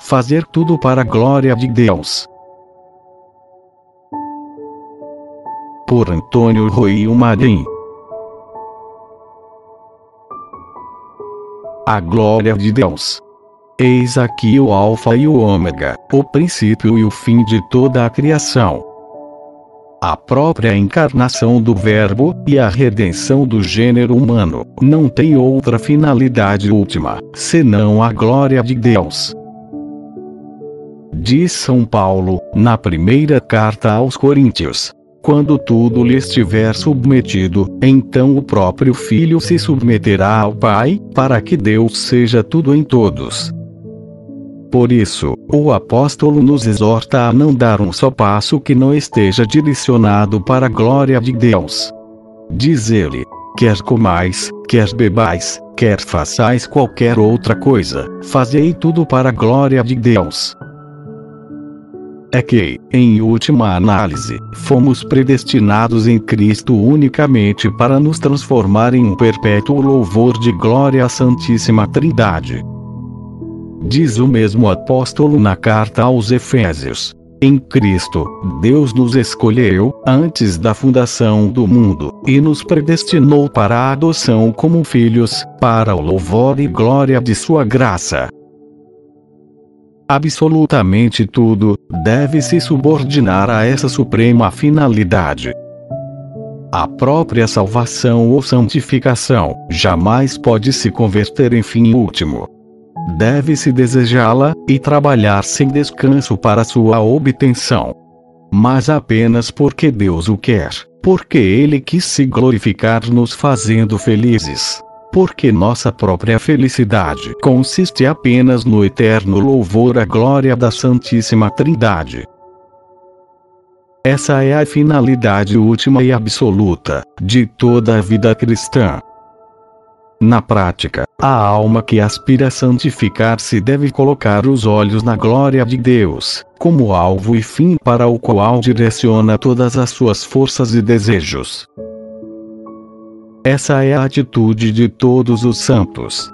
Fazer tudo para a glória de Deus. Por Antônio Rui Marim. A glória de Deus. Eis aqui o Alfa e o Ômega, o princípio e o fim de toda a criação. A própria encarnação do Verbo e a redenção do gênero humano não tem outra finalidade última, senão a glória de Deus. Diz São Paulo, na primeira carta aos Coríntios: Quando tudo lhe estiver submetido, então o próprio Filho se submeterá ao Pai, para que Deus seja tudo em todos. Por isso, o apóstolo nos exorta a não dar um só passo que não esteja direcionado para a glória de Deus. Diz ele: quer comais, quer bebais, quer façais qualquer outra coisa, fazei tudo para a glória de Deus. É que, em última análise, fomos predestinados em Cristo unicamente para nos transformar em um perpétuo louvor de glória à Santíssima Trindade. Diz o mesmo apóstolo na carta aos Efésios. Em Cristo, Deus nos escolheu, antes da fundação do mundo, e nos predestinou para a adoção como filhos, para o louvor e glória de Sua graça. Absolutamente tudo deve se subordinar a essa suprema finalidade. A própria salvação ou santificação jamais pode se converter em fim último deve-se desejá-la, e trabalhar sem descanso para sua obtenção. Mas apenas porque Deus o quer, porque Ele quis se glorificar nos fazendo felizes. Porque nossa própria felicidade consiste apenas no eterno louvor à glória da Santíssima Trindade. Essa é a finalidade última e absoluta de toda a vida cristã. Na prática, a alma que aspira a santificar-se deve colocar os olhos na glória de Deus, como alvo e fim para o qual direciona todas as suas forças e desejos. Essa é a atitude de todos os santos.